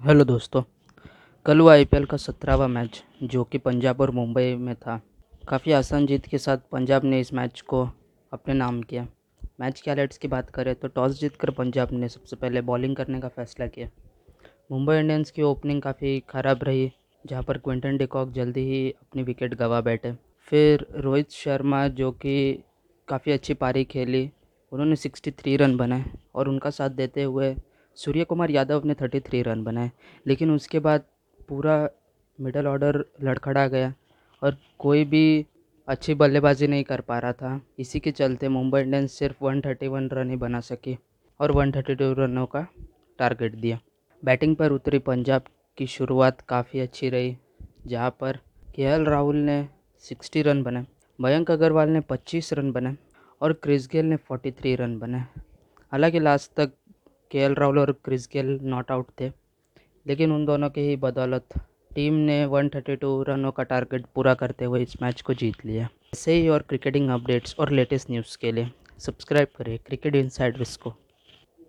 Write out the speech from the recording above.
Hello दोस्तों, कल हुआ आईपीएल का सत्रहवा मैच जो कि पंजाब और मुंबई में था। काफ़ी आसान जीत के साथ पंजाब ने इस मैच को अपने नाम किया। मैच के हाइलाइट्स की बात करें तो टॉस जीतकर पंजाब ने सबसे पहले बॉलिंग करने का फैसला किया। मुंबई इंडियंस की ओपनिंग काफ़ी ख़राब रही, जहाँ पर क्विंटन डिकॉक जल्दी ही अपनी विकेट गंवा बैठे। फिर रोहित शर्मा जो कि काफ़ी अच्छी पारी खेली, उन्होंने 63 रन बनाए और उनका साथ देते हुए सूर्य कुमार यादव ने 33 रन बनाए, लेकिन उसके बाद पूरा मिडल ऑर्डर लड़खड़ा गया और कोई भी अच्छी बल्लेबाजी नहीं कर पा रहा था। इसी के चलते मुंबई इंडियंस सिर्फ़ 131 रन ही बना सकी और 132 रनों का टारगेट दिया। बैटिंग पर उतरी पंजाब की शुरुआत काफ़ी अच्छी रही, जहाँ पर के राहुल ने 60 रन बनाए, मयंक अग्रवाल ने 25 रन बनाए और क्रिस गेल ने 43 रन बनाए। हालाँकि लास्ट तक के राहुल और क्रिस गेल नॉट आउट थे। लेकिन उन दोनों की ही बदौलत टीम ने 132 रनों का टारगेट पूरा करते हुए इस मैच को जीत लिया। ऐसे ही और क्रिकेटिंग अपडेट्स और लेटेस्ट न्यूज़ के लिए सब्सक्राइब करें क्रिकेट इन साइड को।